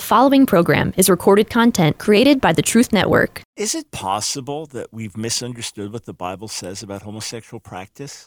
The following program is recorded content created by the Truth Network. Is it possible that we've misunderstood what the Bible says about homosexual practice?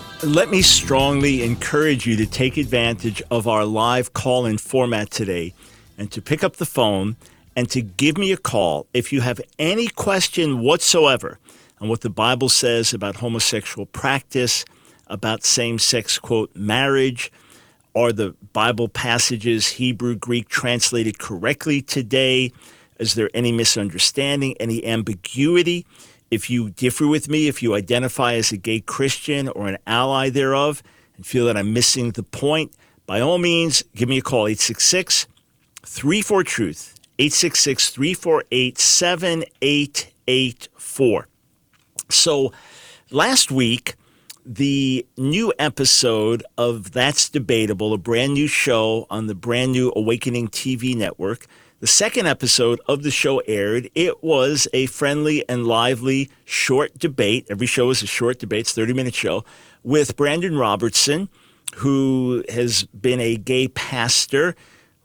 Let me strongly encourage you to take advantage of our live call in format today and to pick up the phone and to give me a call if you have any question whatsoever on what the Bible says about homosexual practice, about same sex, quote, marriage. Are the Bible passages Hebrew, Greek translated correctly today? Is there any misunderstanding, any ambiguity? If you differ with me, if you identify as a gay Christian or an ally thereof and feel that I'm missing the point, by all means, give me a call 866 34 Truth, 866 348 7884. So last week, the new episode of That's Debatable, a brand new show on the brand new Awakening TV network, the second episode of the show aired. It was a friendly and lively short debate. Every show is a short debate, it's a 30 minute show with Brandon Robertson, who has been a gay pastor,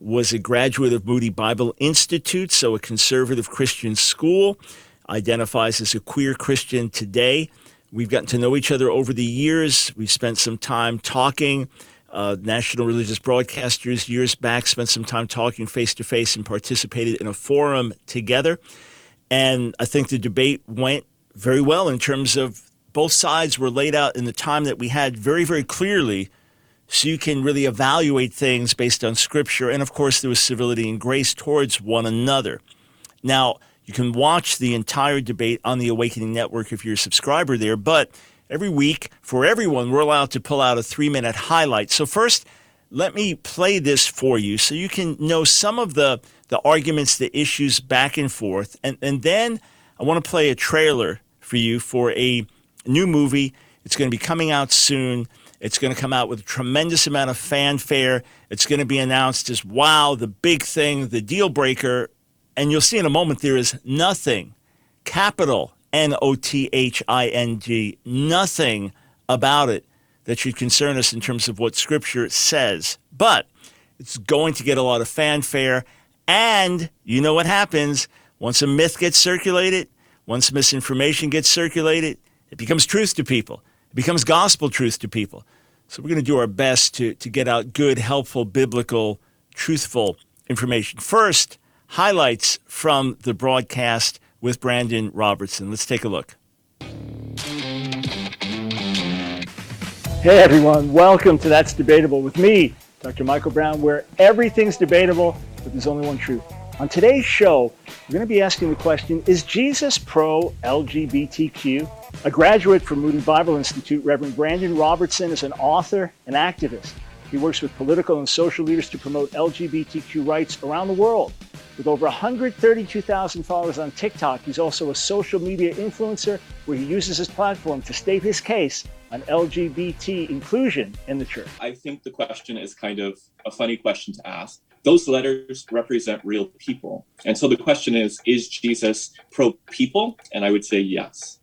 was a graduate of Moody Bible Institute, so a conservative Christian school, identifies as a queer Christian today. We've gotten to know each other over the years. We've spent some time talking uh, national religious broadcasters years back spent some time talking face to face and participated in a forum together. And I think the debate went very well in terms of both sides were laid out in the time that we had very, very clearly so you can really evaluate things based on scripture. And of course, there was civility and grace towards one another. Now, you can watch the entire debate on the Awakening Network if you're a subscriber there, but Every week, for everyone, we're allowed to pull out a three minute highlight. So, first, let me play this for you so you can know some of the, the arguments, the issues back and forth. And, and then I want to play a trailer for you for a new movie. It's going to be coming out soon. It's going to come out with a tremendous amount of fanfare. It's going to be announced as wow, the big thing, the deal breaker. And you'll see in a moment there is nothing, capital N O T H I N G. Nothing about it that should concern us in terms of what Scripture says. But it's going to get a lot of fanfare. And you know what happens once a myth gets circulated, once misinformation gets circulated, it becomes truth to people. It becomes gospel truth to people. So we're going to do our best to, to get out good, helpful, biblical, truthful information. First, highlights from the broadcast with Brandon Robertson. Let's take a look. Hey everyone, welcome to That's Debatable with me, Dr. Michael Brown, where everything's debatable, but there's only one truth. On today's show, we're going to be asking the question Is Jesus pro LGBTQ? A graduate from Moody Bible Institute, Reverend Brandon Robertson is an author and activist. He works with political and social leaders to promote LGBTQ rights around the world. With over 132,000 followers on TikTok, he's also a social media influencer where he uses his platform to state his case on LGBT inclusion in the church. I think the question is kind of a funny question to ask. Those letters represent real people. And so the question is Is Jesus pro people? And I would say yes.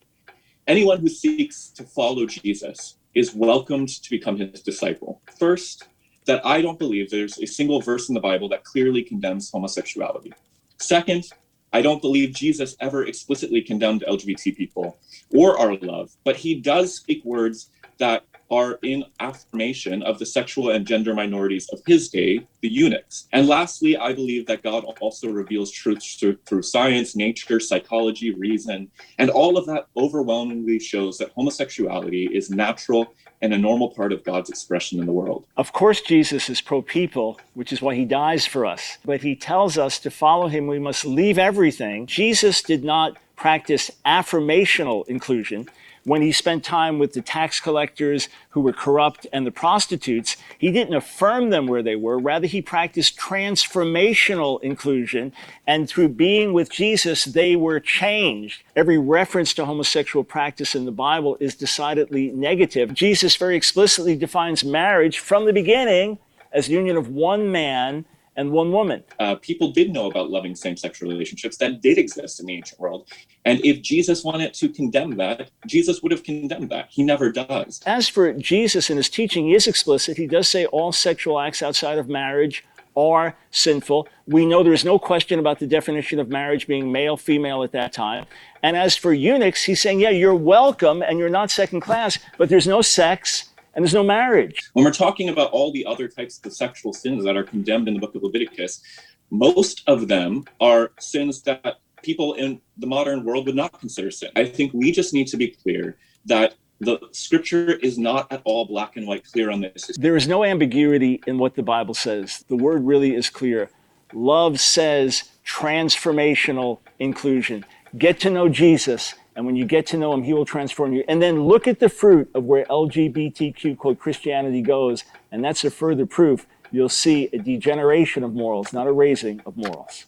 Anyone who seeks to follow Jesus is welcomed to become his disciple. First, that I don't believe there's a single verse in the Bible that clearly condemns homosexuality. Second, I don't believe Jesus ever explicitly condemned LGBT people or our love, but he does speak words that are in affirmation of the sexual and gender minorities of his day, the eunuchs. And lastly, I believe that God also reveals truths through, through science, nature, psychology, reason, and all of that overwhelmingly shows that homosexuality is natural and a normal part of God's expression in the world. Of course, Jesus is pro people, which is why he dies for us. But he tells us to follow him, we must leave everything. Jesus did not practice affirmational inclusion, when he spent time with the tax collectors who were corrupt and the prostitutes, he didn't affirm them where they were. Rather, he practiced transformational inclusion. And through being with Jesus, they were changed. Every reference to homosexual practice in the Bible is decidedly negative. Jesus very explicitly defines marriage from the beginning as the union of one man and one woman. Uh, people did know about loving same sex relationships that did exist in the ancient world. And if Jesus wanted to condemn that, Jesus would have condemned that. He never does. As for Jesus and his teaching, he is explicit. He does say all sexual acts outside of marriage are sinful. We know there's no question about the definition of marriage being male, female at that time. And as for eunuchs, he's saying, yeah, you're welcome and you're not second class, but there's no sex and there's no marriage. When we're talking about all the other types of sexual sins that are condemned in the book of Leviticus, most of them are sins that people in the modern world would not consider sin. I think we just need to be clear that the scripture is not at all black and white clear on this. There is no ambiguity in what the Bible says. The word really is clear. Love says transformational inclusion. Get to know Jesus and when you get to know him, he will transform you. And then look at the fruit of where LGBTQ quote Christianity goes, and that's a further proof. You'll see a degeneration of morals, not a raising of morals.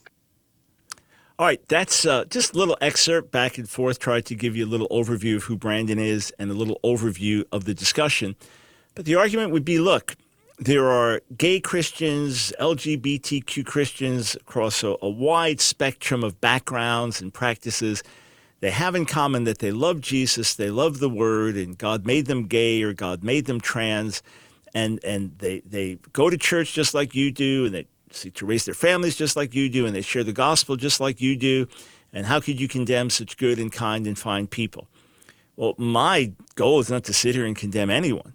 All right, that's uh, just a little excerpt back and forth, tried to give you a little overview of who Brandon is and a little overview of the discussion. But the argument would be look, there are gay Christians, LGBTQ Christians across a, a wide spectrum of backgrounds and practices they have in common that they love Jesus, they love the Word, and God made them gay or God made them trans, and and they they go to church just like you do, and they seek to raise their families just like you do, and they share the gospel just like you do. And how could you condemn such good and kind and fine people? Well, my goal is not to sit here and condemn anyone.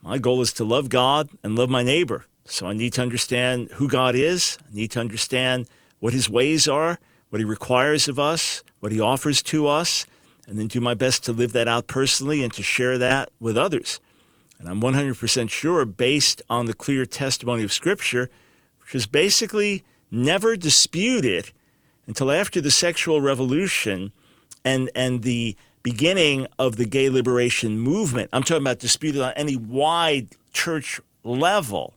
My goal is to love God and love my neighbor. So I need to understand who God is. I need to understand what his ways are, what he requires of us, what he offers to us, and then do my best to live that out personally and to share that with others. And I'm 100% sure, based on the clear testimony of Scripture, which is basically never disputed until after the sexual revolution and, and the beginning of the gay liberation movement. I'm talking about disputed on any wide church level.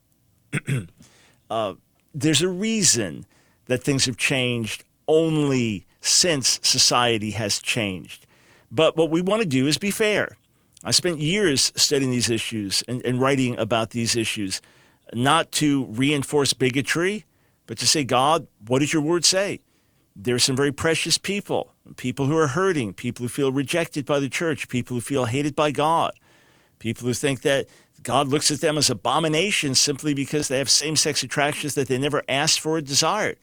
uh, there's a reason that things have changed only since society has changed. But what we want to do is be fair. I spent years studying these issues and, and writing about these issues, not to reinforce bigotry, but to say, God, what does your word say? There are some very precious people, people who are hurting, people who feel rejected by the church, people who feel hated by God, people who think that God looks at them as abominations simply because they have same sex attractions that they never asked for or desired.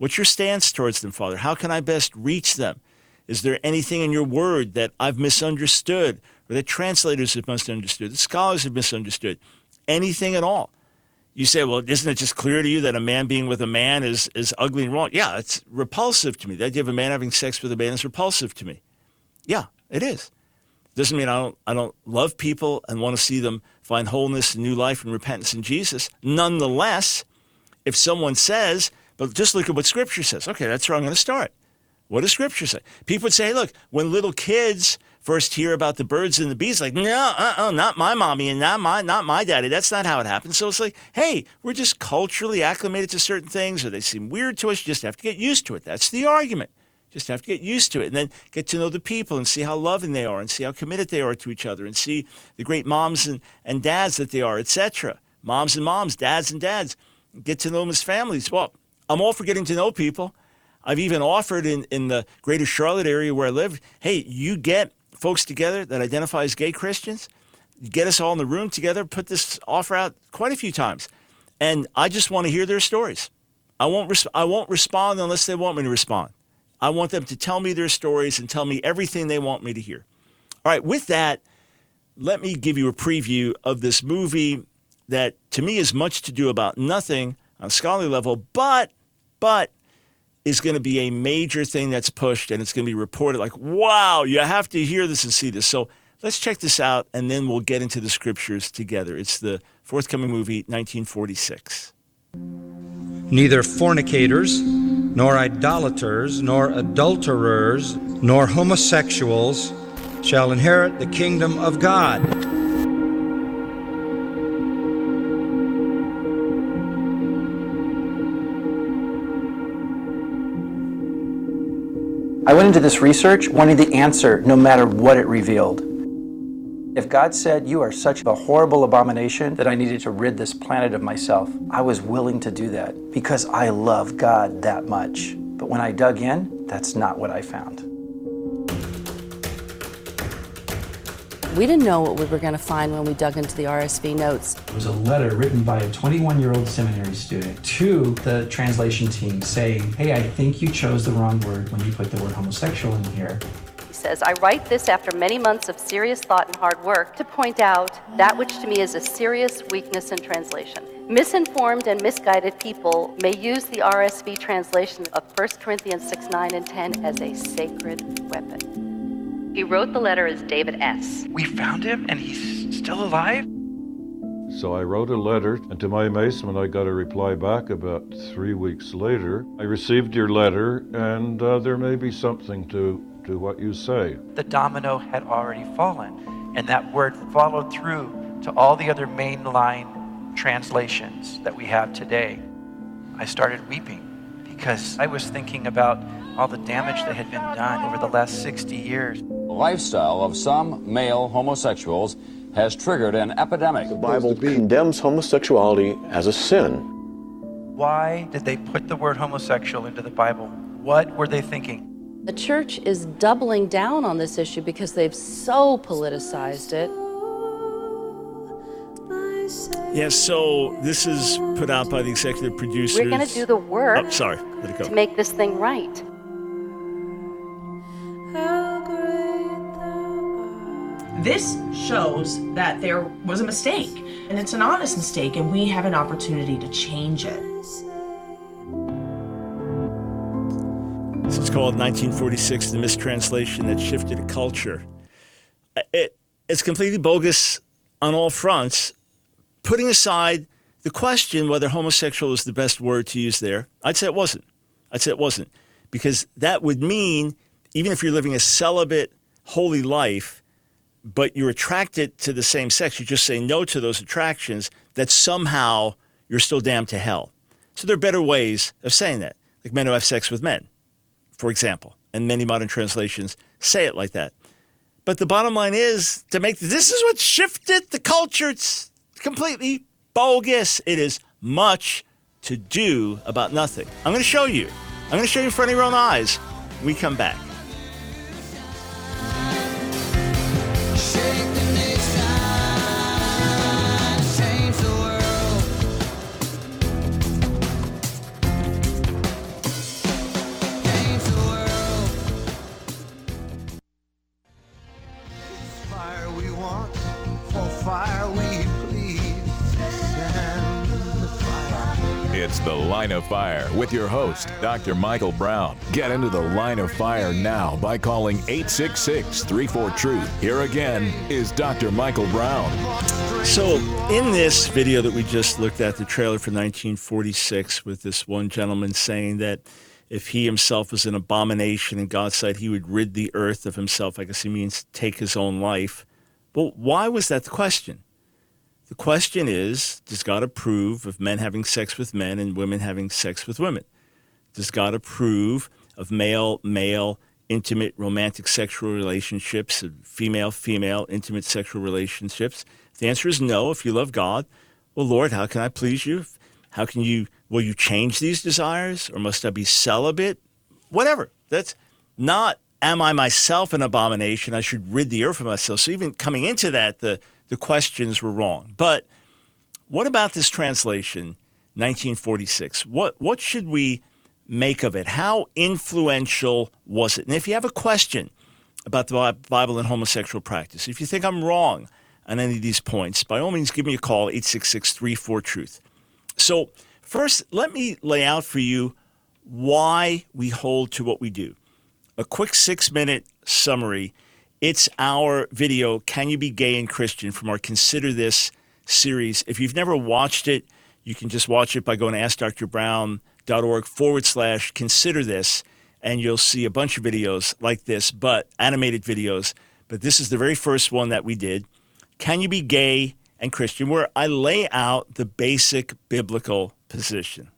What's your stance towards them, Father? How can I best reach them? Is there anything in your word that I've misunderstood or that translators have misunderstood, that scholars have misunderstood? Anything at all? You say, well, isn't it just clear to you that a man being with a man is, is ugly and wrong? Yeah, it's repulsive to me. The idea of a man having sex with a man is repulsive to me. Yeah, it is. Doesn't mean I don't, I don't love people and want to see them find wholeness and new life and repentance in Jesus. Nonetheless, if someone says but just look at what Scripture says. Okay, that's where I'm going to start. What does Scripture say? People would say, look, when little kids first hear about the birds and the bees, like, no, uh-uh, not my mommy and not my, not my daddy. That's not how it happens. So it's like, hey, we're just culturally acclimated to certain things, or they seem weird to us. You just have to get used to it. That's the argument. Just have to get used to it and then get to know the people and see how loving they are and see how committed they are to each other and see the great moms and, and dads that they are, etc. Moms and moms, dads and dads. Get to know them as families. Well, I'm all for getting to know people. I've even offered in, in the greater Charlotte area where I live, hey, you get folks together that identify as gay Christians, get us all in the room together, put this offer out quite a few times. And I just want to hear their stories. I won't, I won't respond unless they want me to respond. I want them to tell me their stories and tell me everything they want me to hear. All right, with that, let me give you a preview of this movie that to me is much to do about nothing on a scholarly level, but but is going to be a major thing that's pushed and it's going to be reported like, wow, you have to hear this and see this. So let's check this out and then we'll get into the scriptures together. It's the forthcoming movie, 1946. Neither fornicators, nor idolaters, nor adulterers, nor homosexuals, shall inherit the kingdom of God. I went into this research wanting the answer no matter what it revealed. If God said, You are such a horrible abomination that I needed to rid this planet of myself, I was willing to do that because I love God that much. But when I dug in, that's not what I found. We didn't know what we were going to find when we dug into the RSV notes. It was a letter written by a 21 year old seminary student to the translation team saying, Hey, I think you chose the wrong word when you put the word homosexual in here. He says, I write this after many months of serious thought and hard work to point out that which to me is a serious weakness in translation. Misinformed and misguided people may use the RSV translation of 1 Corinthians 6 9 and 10 as a sacred weapon. He wrote the letter as David S. We found him and he's still alive? So I wrote a letter, and to my amazement, I got a reply back about three weeks later. I received your letter, and uh, there may be something to, to what you say. The domino had already fallen, and that word followed through to all the other mainline translations that we have today. I started weeping because I was thinking about all the damage that had been done over the last 60 years. The lifestyle of some male homosexuals has triggered an epidemic. The Bible condemns homosexuality as a sin. Why did they put the word homosexual into the Bible? What were they thinking? The church is doubling down on this issue because they've so politicized it. Yeah, so this is put out by the executive producers. We're going to do the work Oh, sorry, let it go. to make this thing right. This shows that there was a mistake, and it's an honest mistake, and we have an opportunity to change it. This is called 1946, the mistranslation that shifted a culture. It, it's completely bogus on all fronts. Putting aside the question whether homosexual is the best word to use there, I'd say it wasn't. I'd say it wasn't. Because that would mean, even if you're living a celibate, holy life, but you're attracted to the same sex, you just say no to those attractions, that somehow you're still damned to hell. So there are better ways of saying that, like men who have sex with men, for example. And many modern translations say it like that. But the bottom line is to make this is what shifted the culture. It's completely bogus. It is much to do about nothing. I'm going to show you. I'm going to show you in front of your own eyes. We come back. Line of Fire with your host, Dr. Michael Brown. Get into the line of fire now by calling 866 34 Truth. Here again is Dr. Michael Brown. So, in this video that we just looked at, the trailer for 1946, with this one gentleman saying that if he himself was an abomination in God's sight, he would rid the earth of himself. I guess he means take his own life. But why was that the question? The question is Does God approve of men having sex with men and women having sex with women? Does God approve of male male intimate romantic sexual relationships, female female intimate sexual relationships? The answer is no. If you love God, well, Lord, how can I please you? How can you, will you change these desires or must I be celibate? Whatever. That's not, am I myself an abomination? I should rid the earth of myself. So even coming into that, the, the questions were wrong. But what about this translation, 1946? What, what should we make of it? How influential was it? And if you have a question about the Bible and homosexual practice, if you think I'm wrong on any of these points, by all means, give me a call, 866 34 Truth. So, first, let me lay out for you why we hold to what we do. A quick six minute summary. It's our video, Can You Be Gay and Christian, from our Consider This series. If you've never watched it, you can just watch it by going to askdrbrown.org forward slash consider this, and you'll see a bunch of videos like this, but animated videos. but this is the very first one that we did. Can you be gay and Christian? Where I lay out the basic biblical position.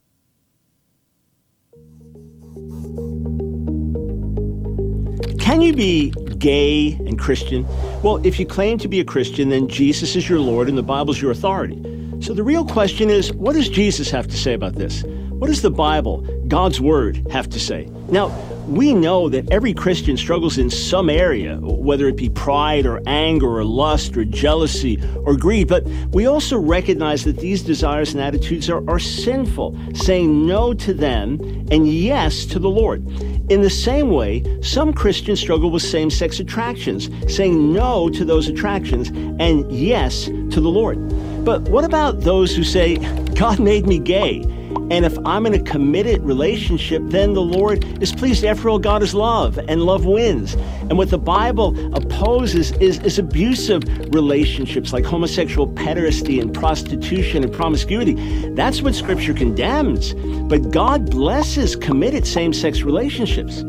Can you be gay and Christian? Well, if you claim to be a Christian, then Jesus is your Lord and the Bible's your authority. So the real question is what does Jesus have to say about this? What does the Bible, God's Word, have to say? Now, we know that every Christian struggles in some area, whether it be pride or anger or lust or jealousy or greed, but we also recognize that these desires and attitudes are, are sinful, saying no to them and yes to the Lord. In the same way, some Christians struggle with same sex attractions, saying no to those attractions and yes to the Lord. But what about those who say, God made me gay? And if I'm in a committed relationship, then the Lord is pleased. After all, God is love, and love wins. And what the Bible opposes is, is abusive relationships like homosexual pederasty and prostitution and promiscuity. That's what Scripture condemns. But God blesses committed same sex relationships.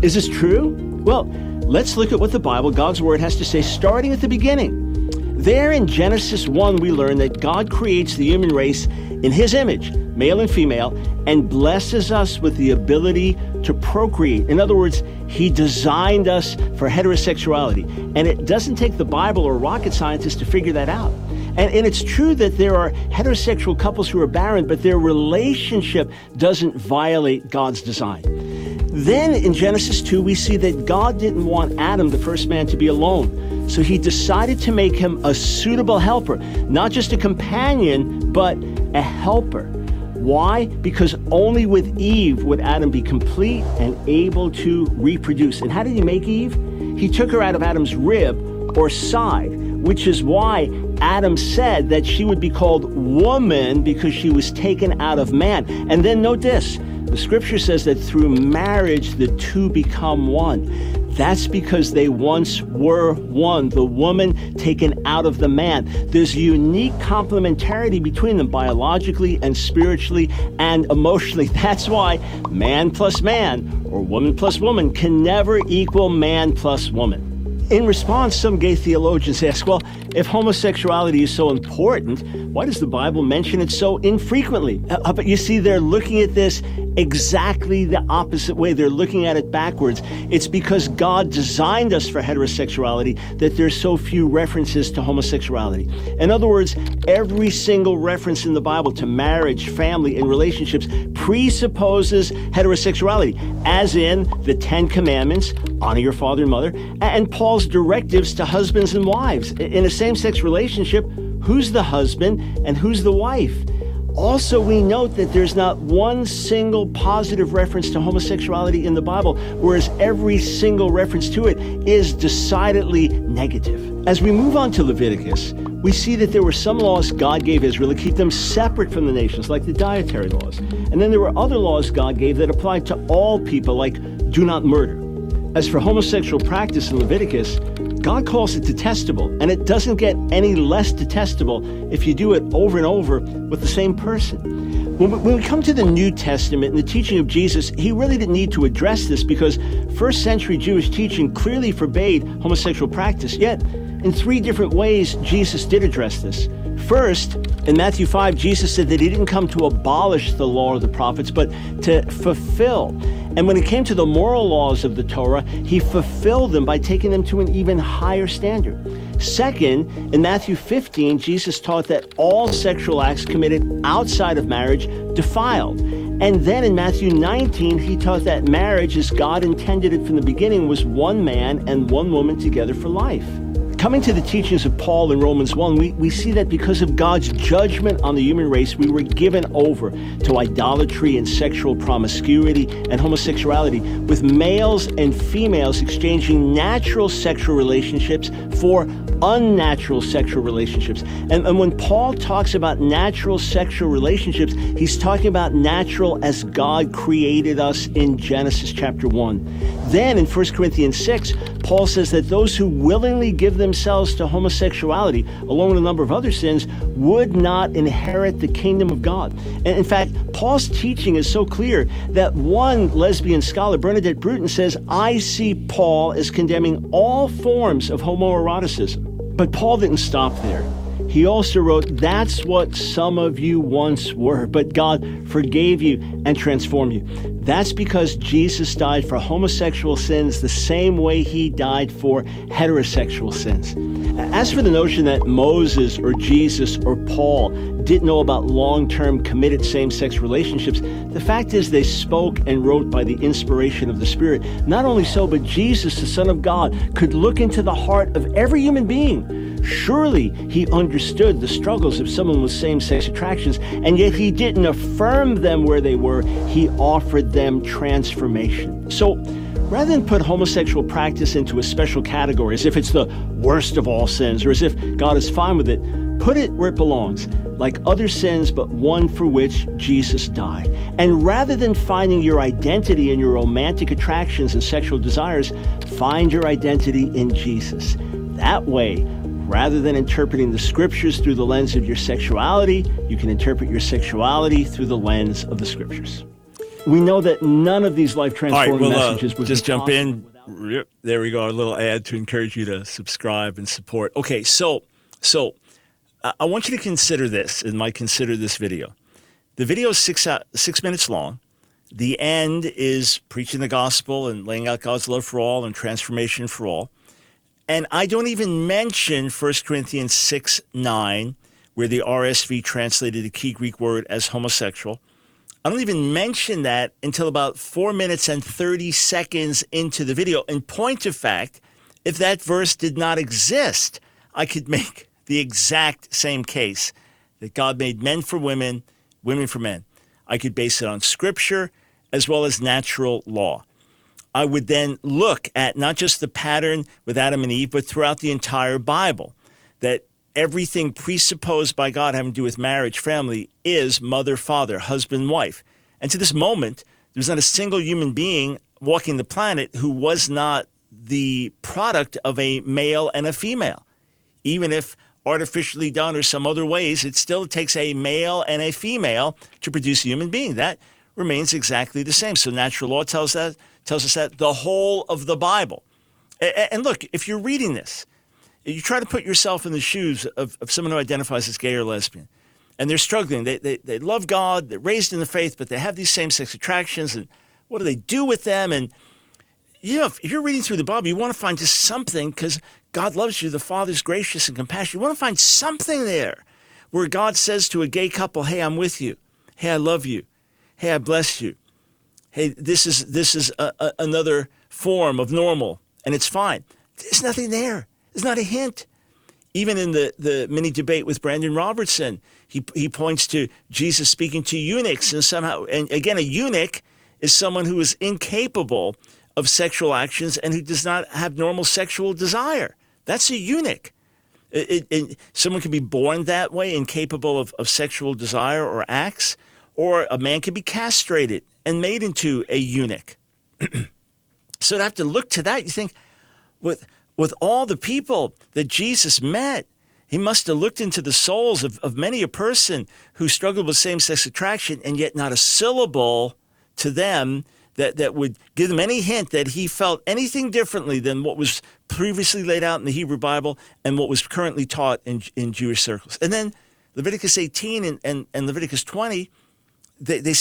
Is this true? Well, let's look at what the Bible, God's Word, has to say, starting at the beginning. There in Genesis 1, we learn that God creates the human race in His image, male and female, and blesses us with the ability to procreate. In other words, He designed us for heterosexuality. And it doesn't take the Bible or rocket scientists to figure that out. And, and it's true that there are heterosexual couples who are barren, but their relationship doesn't violate God's design. Then in Genesis 2, we see that God didn't want Adam, the first man, to be alone. So he decided to make him a suitable helper, not just a companion, but a helper. Why? Because only with Eve would Adam be complete and able to reproduce. And how did he make Eve? He took her out of Adam's rib or side, which is why Adam said that she would be called woman because she was taken out of man. And then note this the scripture says that through marriage the two become one. That's because they once were one, the woman taken out of the man. There's unique complementarity between them biologically and spiritually and emotionally. That's why man plus man or woman plus woman can never equal man plus woman. In response, some gay theologians ask, well, if homosexuality is so important, why does the Bible mention it so infrequently? Uh, but you see, they're looking at this exactly the opposite way. They're looking at it backwards. It's because God designed us for heterosexuality that there's so few references to homosexuality. In other words, every single reference in the Bible to marriage, family, and relationships presupposes heterosexuality, as in the Ten Commandments, honor your father and mother, and Paul's directives to husbands and wives. In a same sex relationship, who's the husband and who's the wife? Also, we note that there's not one single positive reference to homosexuality in the Bible, whereas every single reference to it is decidedly negative. As we move on to Leviticus, we see that there were some laws God gave Israel to keep them separate from the nations, like the dietary laws. And then there were other laws God gave that applied to all people, like do not murder. As for homosexual practice in Leviticus, God calls it detestable, and it doesn't get any less detestable if you do it over and over with the same person. When we, come to the New Testament and the teaching of Jesus, he really didn't need to address this because first century Jewish teaching clearly forbade homosexual practice. Yet, in three different ways, Jesus did address this. First, in Matthew 5, Jesus said that he didn't come to abolish the law of the prophets, but to fulfill. And when it came to the moral laws of the Torah, he fulfilled them by taking them to an even higher standard. Second, in Matthew 15, Jesus taught that all sexual acts committed outside of marriage defiled. And then in Matthew 19, he taught that marriage, as God intended it from the beginning, was one man and one woman together for life. Coming to the teachings of Paul in Romans 1, we, we see that because of God's judgment on the human race, we were given over to idolatry and sexual promiscuity and homosexuality, with males and females exchanging natural sexual relationships for unnatural sexual relationships. And, and when Paul talks about natural sexual relationships, he's talking about natural as God created us in Genesis chapter 1. Then in 1 Corinthians 6, Paul says that those who willingly give themselves to homosexuality, along with a number of other sins, would not inherit the kingdom of God. And in fact, Paul's teaching is so clear that one lesbian scholar, Bernadette Brooten, says, I see Paul as condemning all forms of homoeroticism. But Paul didn't stop there. He also wrote, That's what some of you once were, but God forgave you and transformed you. That's because Jesus died for homosexual sins the same way he died for heterosexual sins. As for the notion that Moses or Jesus or Paul didn't know about long term committed same sex relationships, the fact is they spoke and wrote by the inspiration of the Spirit. Not only so, but Jesus, the Son of God, could look into the heart of every human being. Surely he understood the struggles of someone with same sex attractions, and yet he didn't affirm them where they were, he offered them transformation. So, rather than put homosexual practice into a special category as if it's the worst of all sins or as if God is fine with it, put it where it belongs, like other sins, but one for which Jesus died. And rather than finding your identity in your romantic attractions and sexual desires, find your identity in Jesus. That way, Rather than interpreting the scriptures through the lens of your sexuality, you can interpret your sexuality through the lens of the scriptures. We know that none of these life transforming right, well, uh, messages would just jump in. Yep, There we go. A little ad to encourage you to subscribe and support. Okay, so so uh, I want you to consider this, and might consider this video. The video is six uh, six minutes long. The end is preaching the gospel and laying out God's love for all and transformation for all. And I don't even mention 1 Corinthians 6 9, where the RSV translated the key Greek word as homosexual. I don't even mention that until about four minutes and 30 seconds into the video. In point of fact, if that verse did not exist, I could make the exact same case that God made men for women, women for men. I could base it on scripture as well as natural law. I would then look at not just the pattern with Adam and Eve, but throughout the entire Bible, that everything presupposed by God having to do with marriage, family, is mother, father, husband, wife. And to this moment, there's not a single human being walking the planet who was not the product of a male and a female. Even if artificially done or some other ways, it still takes a male and a female to produce a human being. That remains exactly the same. So natural law tells that tells us that the whole of the Bible. And look, if you're reading this, you try to put yourself in the shoes of, of someone who identifies as gay or lesbian, and they're struggling. They, they, they love God, they're raised in the faith, but they have these same sex attractions, and what do they do with them? And, you know, if you're reading through the Bible, you want to find just something because God loves you, the Father's gracious and compassionate. You want to find something there where God says to a gay couple, Hey, I'm with you. Hey, I love you. Hey, I bless you hey, this is this is a, a, another form of normal, and it's fine. There's nothing there. There's not a hint. Even in the, the mini debate with Brandon Robertson, he, he points to Jesus speaking to eunuchs, and somehow, and again, a eunuch is someone who is incapable of sexual actions and who does not have normal sexual desire. That's a eunuch. It, it, it, someone can be born that way, incapable of, of sexual desire or acts, or a man can be castrated and made into a eunuch. so to have to look to that, you think, with, with all the people that Jesus met, he must have looked into the souls of, of many a person who struggled with same sex attraction, and yet not a syllable to them that, that would give them any hint that he felt anything differently than what was previously laid out in the Hebrew Bible and what was currently taught in, in Jewish circles. And then Leviticus 18 and, and, and Leviticus 20 they, they,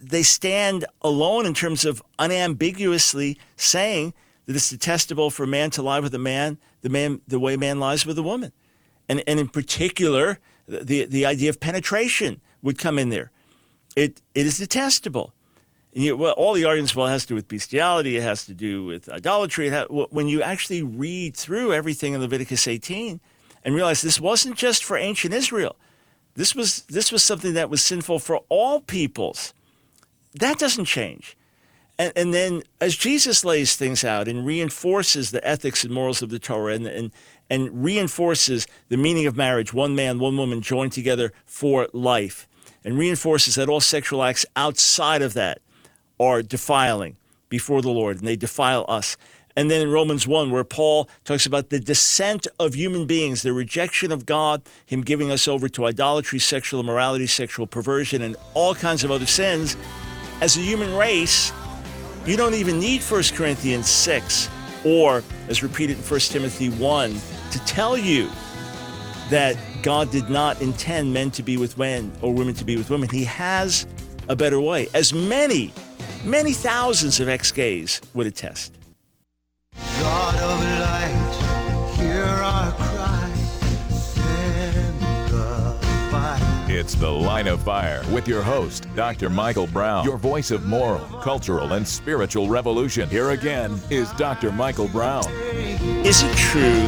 they stand alone in terms of unambiguously saying that it's detestable for a man to lie with a man the, man, the way man lies with a woman. And, and in particular, the, the idea of penetration would come in there. It, it is detestable. You, well, all the arguments, well, it has to do with bestiality, it has to do with idolatry. Ha- when you actually read through everything in Leviticus 18 and realize this wasn't just for ancient Israel, this was this was something that was sinful for all peoples. That doesn't change. And, and then as Jesus lays things out and reinforces the ethics and morals of the Torah and, and, and reinforces the meaning of marriage, one man, one woman joined together for life, and reinforces that all sexual acts outside of that are defiling before the Lord and they defile us. And then in Romans 1, where Paul talks about the descent of human beings, the rejection of God, Him giving us over to idolatry, sexual immorality, sexual perversion, and all kinds of other sins. As a human race, you don't even need 1 Corinthians 6 or, as repeated in 1 Timothy 1, to tell you that God did not intend men to be with men or women to be with women. He has a better way, as many, many thousands of ex gays would attest. God of light, hear our cry. Send the fire. It's The Line of Fire with your host, Dr. Michael Brown, your voice of moral, cultural, and spiritual revolution. Here again is Dr. Michael Brown. Is it true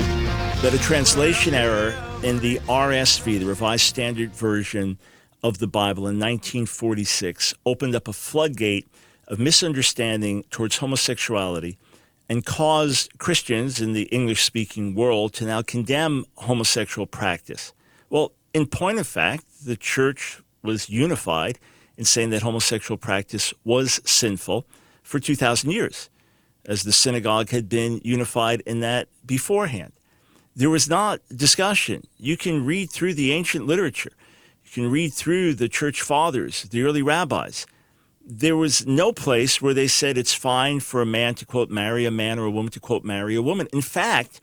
that a translation error in the RSV, the Revised Standard Version of the Bible in 1946, opened up a floodgate of misunderstanding towards homosexuality and caused Christians in the English speaking world to now condemn homosexual practice? Well, in point of fact, the church was unified in saying that homosexual practice was sinful for 2,000 years, as the synagogue had been unified in that beforehand. There was not discussion. You can read through the ancient literature, you can read through the church fathers, the early rabbis. There was no place where they said it's fine for a man to quote marry a man or a woman to quote marry a woman. In fact,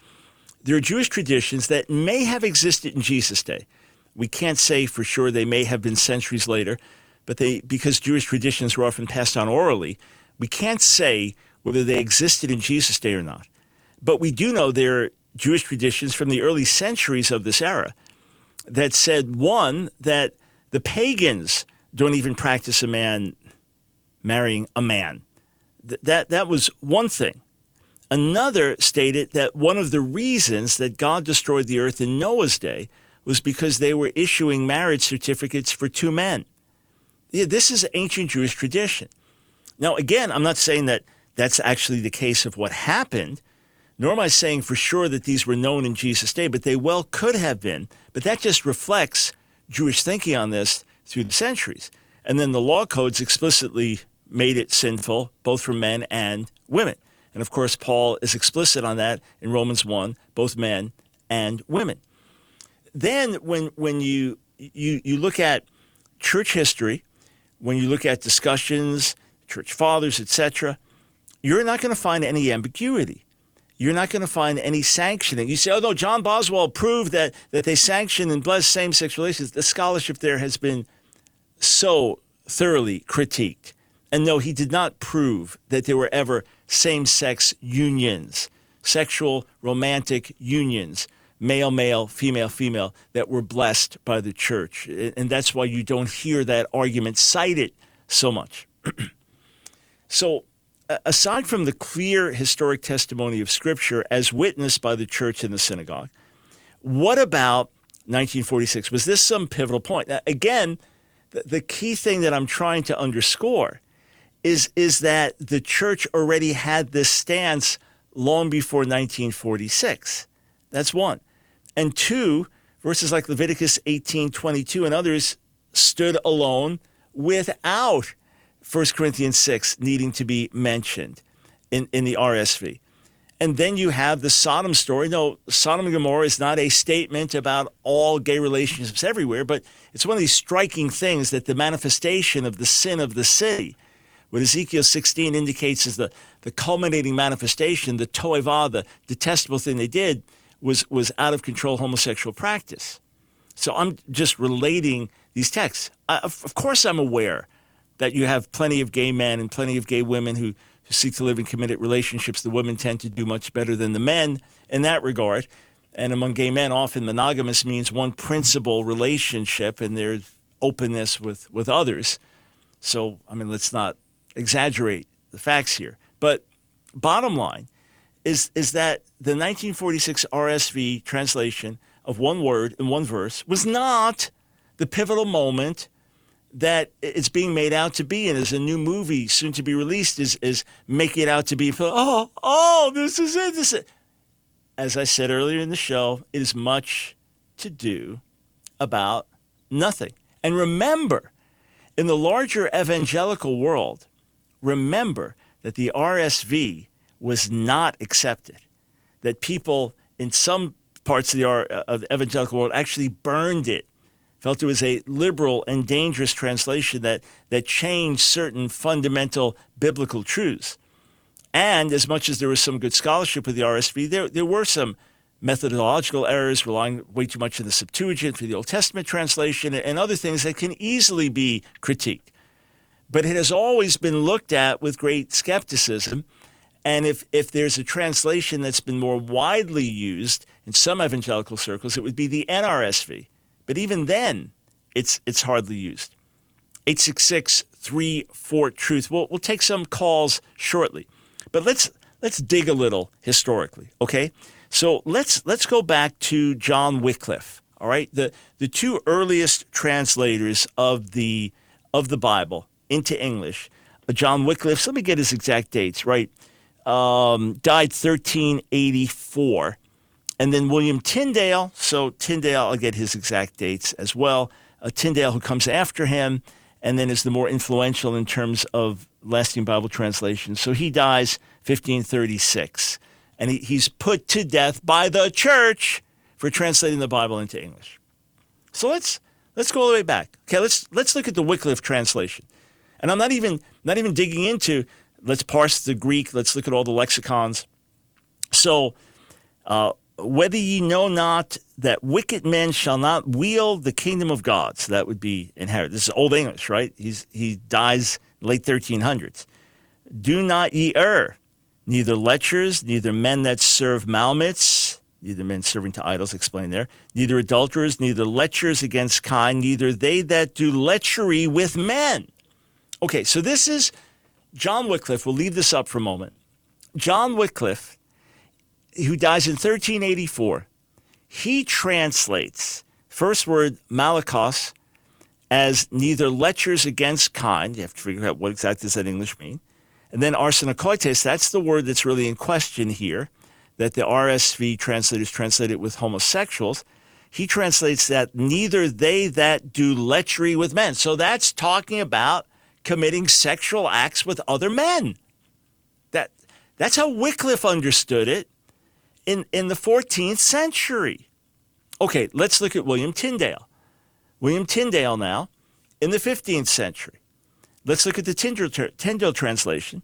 there are Jewish traditions that may have existed in Jesus' day. We can't say for sure they may have been centuries later, but they because Jewish traditions were often passed on orally, we can't say whether they existed in Jesus' day or not. But we do know there are Jewish traditions from the early centuries of this era that said one that the pagans don't even practice a man marrying a man. Th- that that was one thing. Another stated that one of the reasons that God destroyed the earth in Noah's day was because they were issuing marriage certificates for two men. Yeah, this is ancient Jewish tradition. Now, again, I'm not saying that that's actually the case of what happened, nor am I saying for sure that these were known in Jesus' day, but they well could have been. But that just reflects Jewish thinking on this through the centuries. And then the law codes explicitly made it sinful, both for men and women. And of course, Paul is explicit on that in Romans 1, both men and women. Then when, when you, you, you look at church history, when you look at discussions, church fathers, etc., you're not going to find any ambiguity. You're not going to find any sanctioning. You say, oh, no, John Boswell proved that, that they sanction and bless same sex relations. The scholarship there has been so thoroughly critiqued. And no, he did not prove that there were ever same sex unions, sexual romantic unions, male male, female female, that were blessed by the church. And that's why you don't hear that argument cited so much. so, aside from the clear historic testimony of Scripture as witnessed by the church and the synagogue, what about 1946? Was this some pivotal point? Again, the key thing that I'm trying to underscore is, is that the church already had this stance long before 1946. That's one. And two, verses like Leviticus 18 22 and others stood alone without 1 Corinthians 6 needing to be mentioned in, in the RSV. And then you have the Sodom story. No, Sodom and Gomorrah is not a statement about all gay relationships everywhere, but it's one of these striking things that the manifestation of the sin of the city, what Ezekiel 16 indicates is the, the culminating manifestation, the toivah, the detestable thing they did, was, was out of control homosexual practice. So I'm just relating these texts. I, of, of course, I'm aware that you have plenty of gay men and plenty of gay women who, who seek to live in committed relationships. The women tend to do much better than the men in that regard. And among gay men, often monogamous means one principal relationship and there's openness with, with others. So, I mean, let's not exaggerate the facts here. But bottom line is, is that the 1946 RSV translation of one word in one verse was not the pivotal moment that it's being made out to be and as a new movie soon to be released is, is making it out to be oh oh this is it this is it. as i said earlier in the show it is much to do about nothing and remember in the larger evangelical world remember that the RSV was not accepted, that people in some parts of the, uh, of the evangelical world actually burned it, felt it was a liberal and dangerous translation that, that changed certain fundamental biblical truths. And as much as there was some good scholarship with the RSV, there, there were some methodological errors, relying way too much on the Septuagint for the Old Testament translation, and other things that can easily be critiqued. But it has always been looked at with great skepticism. And if, if there's a translation that's been more widely used in some evangelical circles, it would be the NRSV. But even then, it's, it's hardly used. 866 34 Truth. We'll, we'll take some calls shortly. But let's, let's dig a little historically, okay? So let's, let's go back to John Wycliffe, all right? The, the two earliest translators of the, of the Bible into English. Uh, John Wycliffe, let me get his exact dates, right? Um, died 1384. And then William Tyndale, so Tyndale, I'll get his exact dates as well. Uh, Tyndale, who comes after him, and then is the more influential in terms of lasting Bible translation. So he dies 1536. And he, he's put to death by the church for translating the Bible into English. So let's let's go all the way back. Okay, let's let's look at the Wycliffe translation. And I'm not even not even digging into let's parse the Greek, let's look at all the lexicons. So uh, whether ye know not that wicked men shall not wield the kingdom of God. So that would be inherit. This is Old English, right? He's, he dies late 1300s. Do not ye err, neither lechers, neither men that serve malmits, neither men serving to idols, explained there, neither adulterers, neither lechers against kind, neither they that do lechery with men. Okay, so this is John Wycliffe. We'll leave this up for a moment. John Wycliffe who dies in 1384, he translates first word malakos as neither lechers against kind. You have to figure out what exactly does that English mean. And then arsenokoites, that's the word that's really in question here, that the RSV translators translate it with homosexuals. He translates that neither they that do lechery with men. So that's talking about committing sexual acts with other men. That, that's how Wycliffe understood it in, in the 14th century. Okay, let's look at William Tyndale. William Tyndale now in the 15th century. Let's look at the Tyndale, Tyndale translation.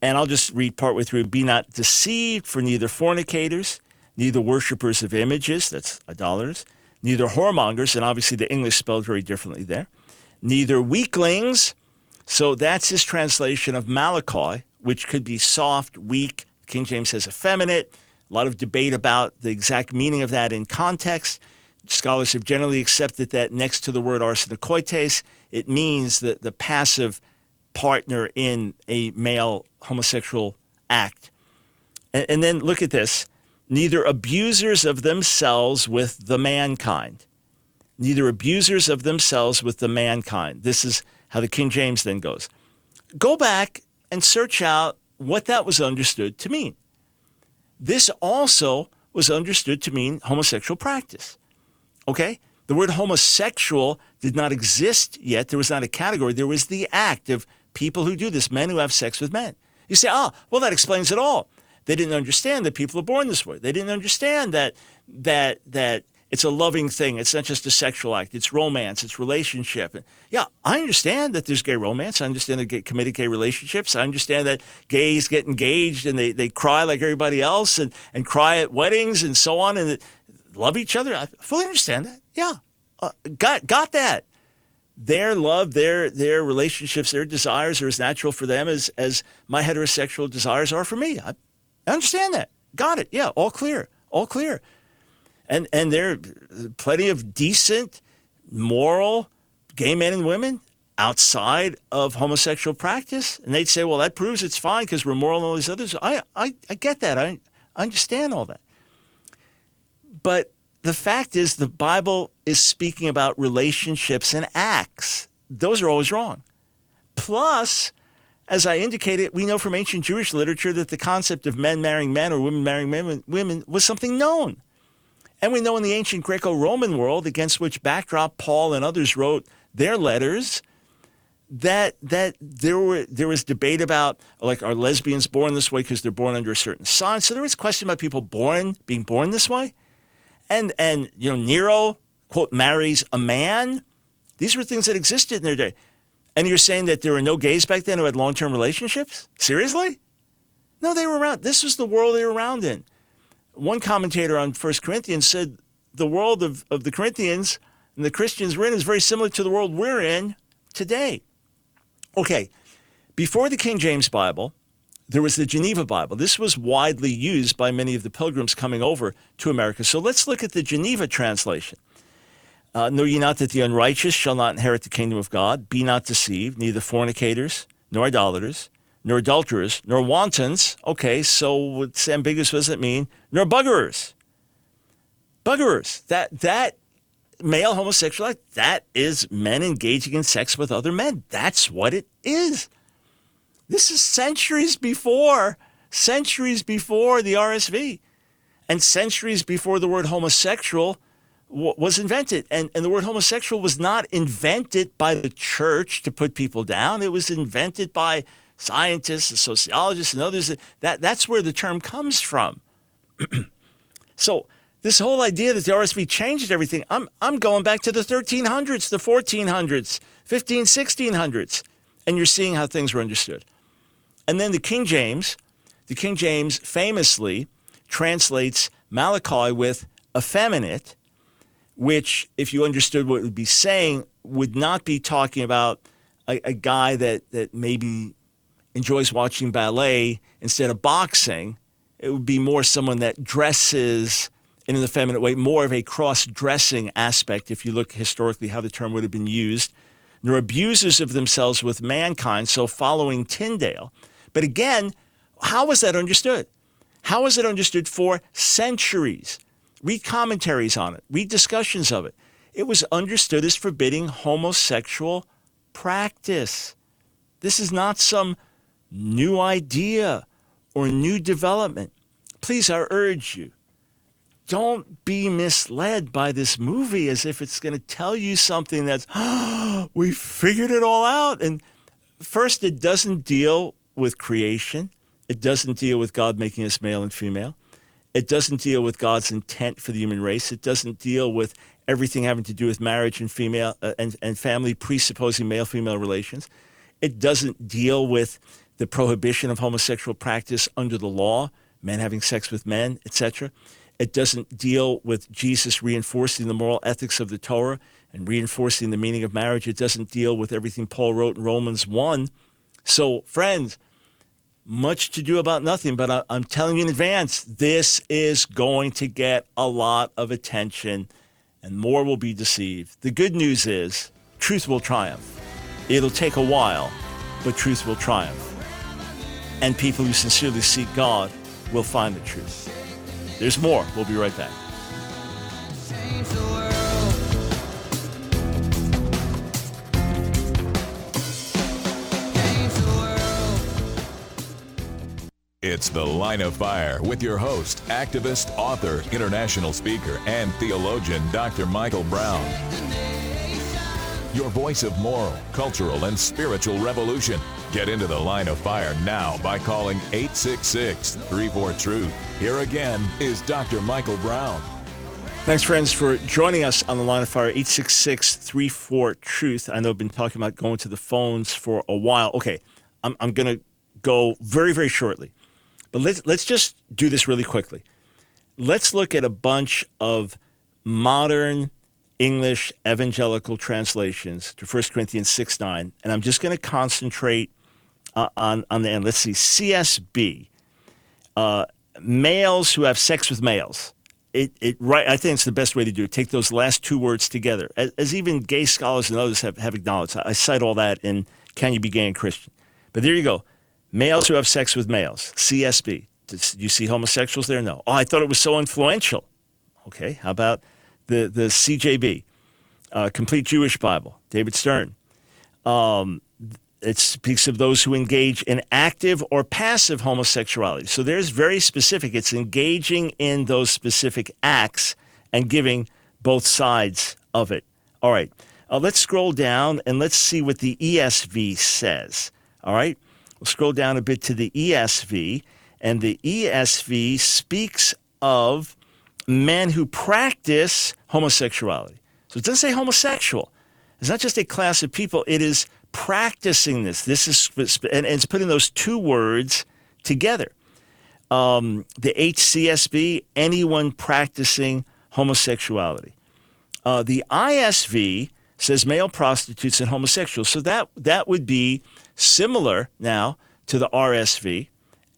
And I'll just read part way through. Be not deceived, for neither fornicators, neither worshippers of images, that's idolaters, neither whoremongers, and obviously the English spelled very differently there, neither weaklings. So that's his translation of malakoi, which could be soft, weak. King James says effeminate. A lot of debate about the exact meaning of that in context. Scholars have generally accepted that next to the word arsenokoites, it means the, the passive partner in a male homosexual act. And, and then look at this neither abusers of themselves with the mankind. Neither abusers of themselves with the mankind. This is how the King James then goes. Go back and search out what that was understood to mean. This also was understood to mean homosexual practice. Okay? The word homosexual did not exist yet. There was not a category. There was the act of people who do this, men who have sex with men. You say, oh, well, that explains it all. They didn't understand that people are born this way. They didn't understand that that that it's a loving thing. It's not just a sexual act. It's romance. It's relationship. Yeah, I understand that there's gay romance. I understand that gay, committed gay relationships. I understand that gays get engaged and they, they cry like everybody else and, and cry at weddings and so on and love each other. I fully understand that. Yeah, uh, got got that. Their love, their their relationships, their desires are as natural for them as as my heterosexual desires are for me. I, I understand that. Got it. Yeah, all clear. All clear and and there are plenty of decent, moral gay men and women outside of homosexual practice, and they'd say, "Well, that proves it's fine because we're moral and all these others." I, I I get that. I, I understand all that, but the fact is, the Bible is speaking about relationships and acts. Those are always wrong. Plus, as I indicated, we know from ancient Jewish literature that the concept of men marrying men or women marrying men, women was something known. And we know in the ancient Greco Roman world, against which backdrop Paul and others wrote their letters, that that there were there was debate about like are lesbians born this way because they're born under a certain sign. So there was question about people born being born this way, and and you know Nero quote marries a man. These were things that existed in their day, and you're saying that there were no gays back then who had long term relationships? Seriously? No, they were around. This was the world they were around in. One commentator on First Corinthians said the world of, of the Corinthians and the Christians were in is very similar to the world we're in today. Okay, before the King James Bible, there was the Geneva Bible. This was widely used by many of the pilgrims coming over to America. So let's look at the Geneva translation. Uh, know ye not that the unrighteous shall not inherit the kingdom of God? Be not deceived, neither fornicators, nor idolaters, nor adulterers, nor wantons. Okay, so what's ambiguous? What does it mean? Nor buggerers. Buggerers. That that male homosexuality, that is men engaging in sex with other men. That's what it is. This is centuries before, centuries before the RSV, and centuries before the word homosexual w- was invented. And, and the word homosexual was not invented by the church to put people down, it was invented by scientists and sociologists and others. That, that's where the term comes from. so, this whole idea that the RSV changed everything, I'm, I'm going back to the 1300s, the 1400s, 15, 1600s, and you're seeing how things were understood. And then the King James, the King James famously translates malakoi with effeminate, which, if you understood what it would be saying, would not be talking about a, a guy that, that maybe enjoys watching ballet instead of boxing. It would be more someone that dresses in an effeminate way, more of a cross dressing aspect, if you look historically how the term would have been used. They're abusers of themselves with mankind, so following Tyndale. But again, how was that understood? How was it understood for centuries? Read commentaries on it, read discussions of it. It was understood as forbidding homosexual practice. This is not some new idea or new development. Please, I urge you, don't be misled by this movie as if it's going to tell you something that's, oh, we figured it all out. And first, it doesn't deal with creation, it doesn't deal with God making us male and female. It doesn't deal with God's intent for the human race. It doesn't deal with everything having to do with marriage and female uh, and, and family presupposing male female relations. It doesn't deal with the prohibition of homosexual practice under the law, men having sex with men, etc. It doesn't deal with Jesus reinforcing the moral ethics of the Torah and reinforcing the meaning of marriage. It doesn't deal with everything Paul wrote in Romans 1. So, friends, much to do about nothing, but I, am telling you in advance, this is going to get a lot of attention and more will be deceived. The good news is truth will triumph. It'll take a while, but truth will triumph. And people who sincerely seek God will find the truth. There's more. We'll be right back. It's The Line of Fire with your host, activist, author, international speaker, and theologian, Dr. Michael Brown. Your voice of moral, cultural, and spiritual revolution. Get into the line of fire now by calling 866 34 Truth. Here again is Dr. Michael Brown. Thanks, friends, for joining us on the line of fire 866 34 Truth. I know I've been talking about going to the phones for a while. Okay, I'm, I'm going to go very, very shortly. But let's let's just do this really quickly. Let's look at a bunch of modern English evangelical translations to 1 Corinthians 6 9. And I'm just going to concentrate uh, on, on the end. Let's see, CSB, uh, males who have sex with males. It, it right. I think it's the best way to do it. Take those last two words together, as, as even gay scholars and others have, have acknowledged. I, I cite all that in "Can You Be Gay and Christian?" But there you go. Males who have sex with males, CSB. Do you see homosexuals there? No. Oh, I thought it was so influential. Okay, how about the, the CJB, uh, Complete Jewish Bible, David Stern? Um, it speaks of those who engage in active or passive homosexuality. So there's very specific. It's engaging in those specific acts and giving both sides of it. All right. Uh, let's scroll down and let's see what the ESV says. All right? We'll scroll down a bit to the ESV, and the ESV speaks of men who practice homosexuality. So it doesn't say homosexual. It's not just a class of people, it is practicing this. This is, and it's putting those two words together. Um, the HCSB, anyone practicing homosexuality. Uh, the ISV says male prostitutes and homosexuals. So that that would be similar now to the RSV,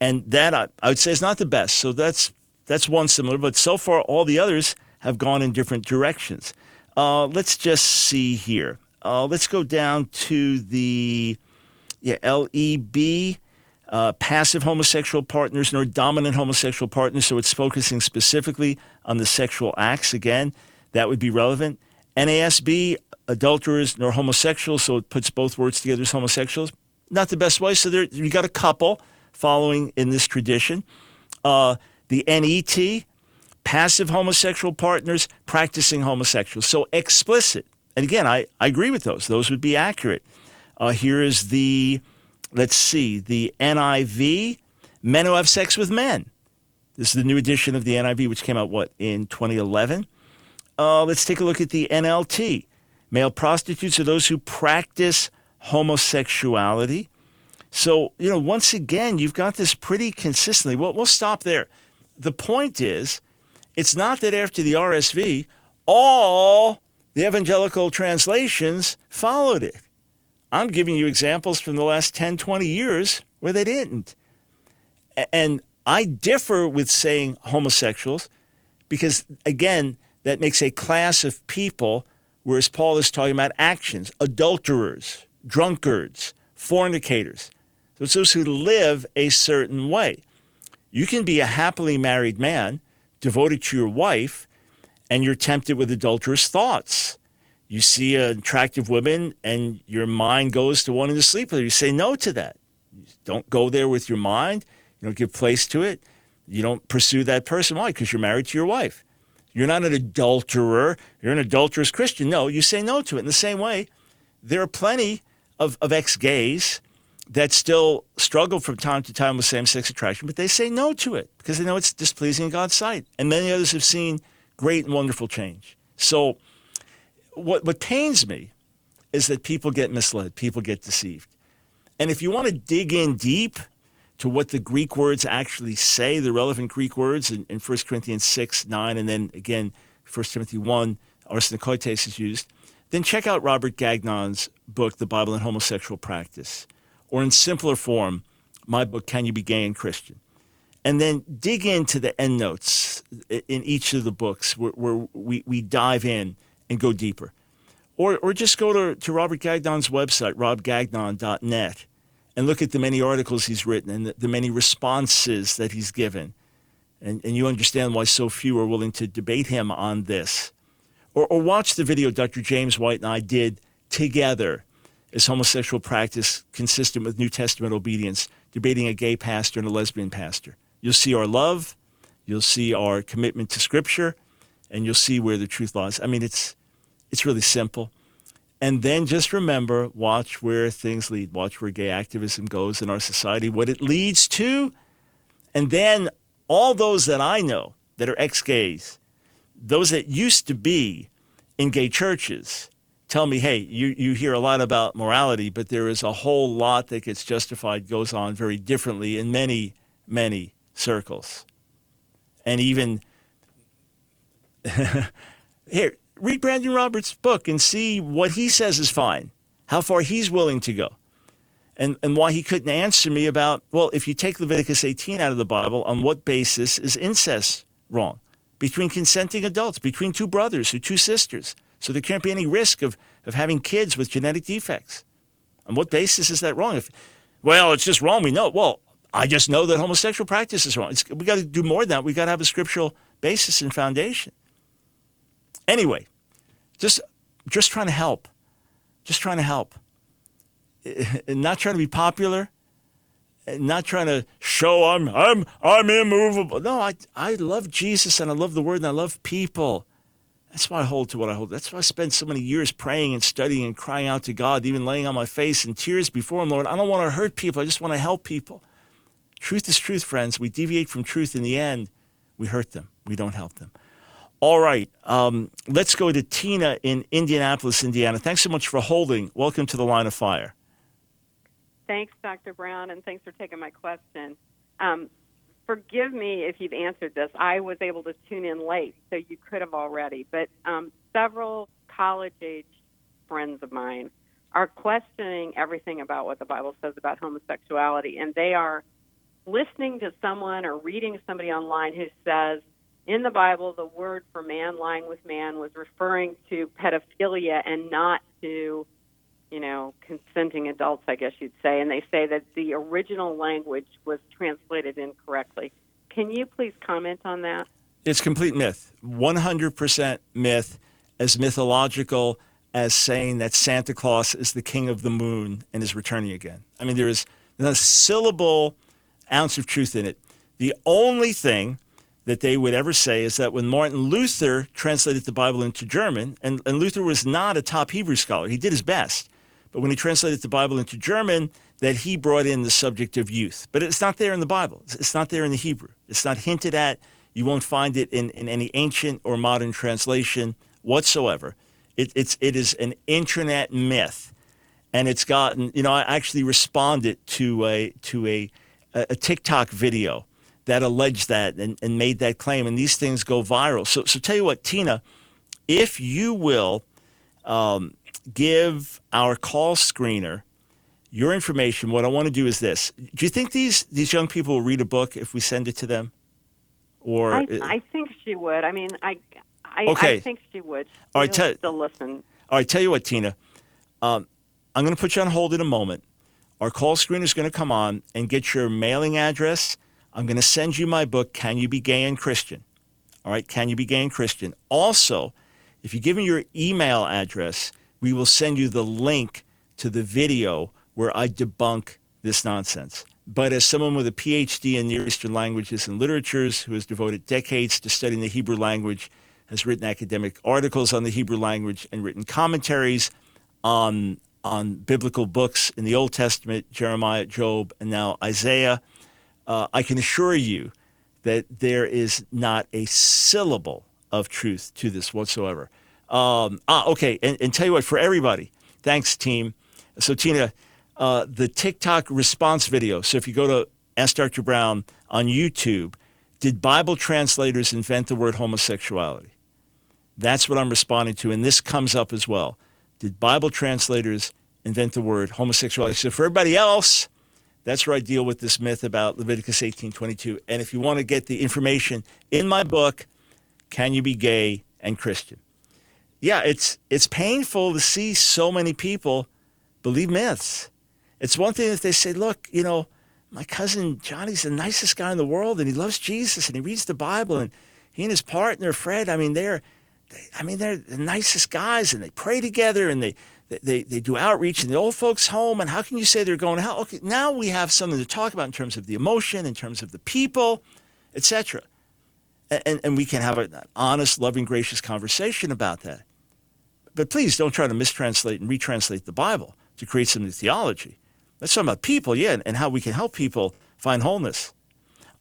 and that I, I would say is not the best. So that's that's one similar, but so far all the others have gone in different directions. Uh, let's just see here. Uh, let's go down to the yeah, LEB, uh, passive homosexual partners nor dominant homosexual partners. So it's focusing specifically on the sexual acts. Again, that would be relevant. NASB, adulterers nor homosexuals. So it puts both words together as homosexuals. Not the best way. So there, you got a couple following in this tradition. Uh, the NET, passive homosexual partners practicing homosexuals. So explicit. And again, I, I agree with those. Those would be accurate. Uh, here is the, let's see, the NIV, men who have sex with men. This is the new edition of the NIV, which came out, what, in 2011? Uh, let's take a look at the NLT. Male prostitutes are those who practice homosexuality. So, you know, once again, you've got this pretty consistently. Well, we'll stop there. The point is, it's not that after the RSV, all the evangelical translations followed it. I'm giving you examples from the last 10, 20 years where they didn't. And I differ with saying homosexuals because, again, that makes a class of people, whereas Paul is talking about actions, adulterers, drunkards, fornicators. So it's those who live a certain way. You can be a happily married man devoted to your wife and you're tempted with adulterous thoughts. You see an attractive woman and your mind goes to wanting to sleep with her. You say no to that. You don't go there with your mind. You don't give place to it. You don't pursue that person. Why? Because you're married to your wife. You're not an adulterer. You're an adulterous Christian. No, you say no to it. In the same way, there are plenty of, of ex gays that still struggle from time to time with same sex attraction, but they say no to it because they know it's displeasing in God's sight. And many others have seen great and wonderful change. So, what, what pains me is that people get misled, people get deceived. And if you want to dig in deep to what the Greek words actually say, the relevant Greek words in, in 1 Corinthians 6, 9, and then again, 1 Timothy 1, arsenokoites is used, then check out Robert Gagnon's book, The Bible and Homosexual Practice, or in simpler form, my book, Can You Be Gay and Christian? And then dig into the endnotes in each of the books where, where we, we dive in and go deeper. Or, or just go to, to Robert Gagnon's website, robgagnon.net, and look at the many articles he's written and the, the many responses that he's given. And, and you understand why so few are willing to debate him on this. Or, or watch the video Dr. James White and I did together as homosexual practice consistent with New Testament obedience, debating a gay pastor and a lesbian pastor. You'll see our love, you'll see our commitment to Scripture, and you'll see where the truth lies. I mean, it's it's really simple. And then just remember, watch where things lead. Watch where gay activism goes in our society, what it leads to. And then all those that I know that are ex gays, those that used to be in gay churches, tell me, hey, you, you hear a lot about morality, but there is a whole lot that gets justified, goes on very differently in many, many circles. And even here, read Brandon Roberts' book and see what he says is fine, how far he's willing to go, and, and why he couldn't answer me about, well, if you take Leviticus 18 out of the Bible, on what basis is incest wrong? Between consenting adults, between two brothers or two sisters. So there can't be any risk of, of having kids with genetic defects. On what basis is that wrong? If, well, it's just wrong. We know. Well, I just know that homosexual practice is wrong. It's, we got to do more than that. We got to have a scriptural basis and foundation. Anyway, just just trying to help, just trying to help, not trying to be popular, not trying to show I'm I'm I'm immovable. No, I I love Jesus and I love the Word and I love people, That's why I hold to what I hold. That's why I spend so many years praying and studying and crying out to God, even laying on my face in tears before Him, Lord. I don't want to hurt people. I just want to help people. Truth is truth, friends. We deviate from truth in the end, we hurt them. We don't help them. All right, um, let's go to Tina in Indianapolis, Indiana. Thanks so much for holding. Welcome to the line of fire. Thanks, Dr. Brown, and thanks for taking my question. Um, forgive me if you've answered this. I was able to tune in late, so you could have already. But um, several college age friends of mine are questioning everything about what the Bible says about homosexuality, and they are listening to someone or reading somebody online who says, in the Bible, the word for man lying with man was referring to pedophilia and not to, you know, consenting adults, I guess you'd say. And they say that the original language was translated incorrectly. Can you please comment on that? It's complete myth. 100% myth, as mythological as saying that Santa Claus is the king of the moon and is returning again. I mean, there is a syllable ounce of truth in it. The only thing that they would ever say is that when Martin Luther translated the Bible into German, and, and Luther was not a top Hebrew scholar, he did his best. But when he translated the Bible into German, that he brought in the subject of youth. But it's not there in the Bible. It's not there in the Hebrew. It's not hinted at. You won't find it in, in any ancient or modern translation whatsoever. It, it's, it is an internet myth. And it's gotten, you know, I actually responded to a, to a, a TikTok video that alleged that and, and made that claim. And these things go viral. So, so tell you what, Tina, if you will um, give our call screener your information, what I want to do is this. Do you think these, these young people will read a book if we send it to them? Or I, I think she would. I mean, I, I, Okay. I think she would. All right, tell- still listen. All right, tell you what, Tina. Um, I'm going to put you on hold in a moment. Our call screener is going to come on and get your mailing address. I'm going to send you my book, Can You Be Gay and Christian? All right, Can You Be Gay and Christian? Also, if you give me your email address, we will send you the link to the video where I debunk this nonsense. But as someone with a PhD in Near Eastern languages and literatures who has devoted decades to studying the Hebrew language, has written academic articles on the Hebrew language and written commentaries on, on biblical books in the Old Testament, Jeremiah, Job, and now Isaiah, uh, I can assure you that there is not a syllable of truth to this whatsoever. Um, ah, okay, and, and tell you what, for everybody, thanks, team. So, Tina, uh, the TikTok response video. So, if you go to Ask Dr. Brown on YouTube, did Bible translators invent the word homosexuality? That's what I'm responding to, and this comes up as well. Did Bible translators invent the word homosexuality? So, for everybody else, that's where I deal with this myth about Leviticus 18:22. And if you want to get the information in my book, Can You Be Gay and Christian? Yeah, it's it's painful to see so many people believe myths. It's one thing if they say, "Look, you know, my cousin Johnny's the nicest guy in the world, and he loves Jesus, and he reads the Bible, and he and his partner Fred, I mean, they're, they, I mean, they're the nicest guys, and they pray together, and they, they, they, do outreach in the old folks' home. And how can you say they're going to hell? Okay, now we have something to talk about in terms of the emotion, in terms of the people, etc. And, and we can have an honest, loving, gracious conversation about that. But please don't try to mistranslate and retranslate the Bible to create some new theology. Let's talk about people, yeah, and how we can help people find wholeness.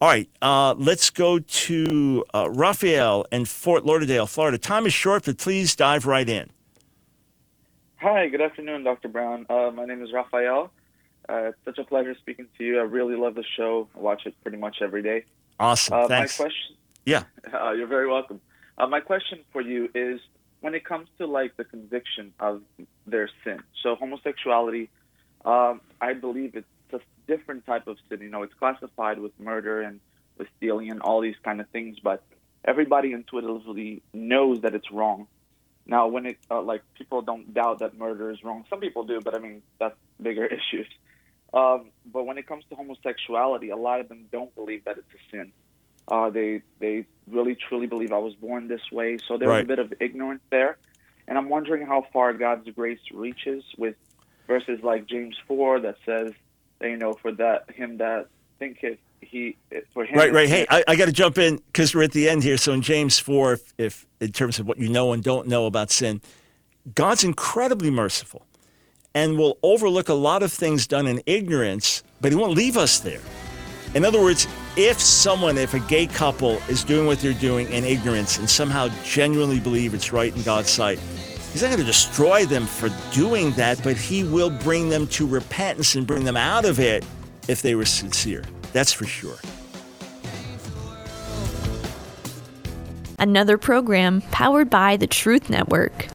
All right, uh, let's go to uh, Raphael in Fort Lauderdale, Florida. Time is short, but please dive right in. Hi, good afternoon, Dr. Brown. Uh, my name is Raphael. Uh, it's such a pleasure speaking to you. I really love the show. I watch it pretty much every day. Awesome. Uh, Thanks. My question, Yeah. uh, you're very welcome. Uh, my question for you is when it comes to like the conviction of their sin. So homosexuality, um, I believe it's different type of sin. You know, it's classified with murder and with stealing and all these kind of things, but everybody intuitively knows that it's wrong. Now, when it uh, like people don't doubt that murder is wrong. Some people do, but I mean that's bigger issues. Um, but when it comes to homosexuality, a lot of them don't believe that it's a sin. Uh, they they really truly believe I was born this way. So there's a bit of ignorance there, and I'm wondering how far God's grace reaches with verses like James four that says you know for that him that think if he if for him Right, right. Hey, I, I got to jump in because we're at the end here. So in James 4, if, if in terms of what you know and don't know about sin, God's incredibly merciful and will overlook a lot of things done in ignorance, but he won't leave us there. In other words, if someone, if a gay couple is doing what they're doing in ignorance and somehow genuinely believe it's right in God's sight, he's not going to destroy them for doing that, but he will bring them to repentance and bring them out of it if they were sincere. That's for sure. Another program powered by the Truth Network.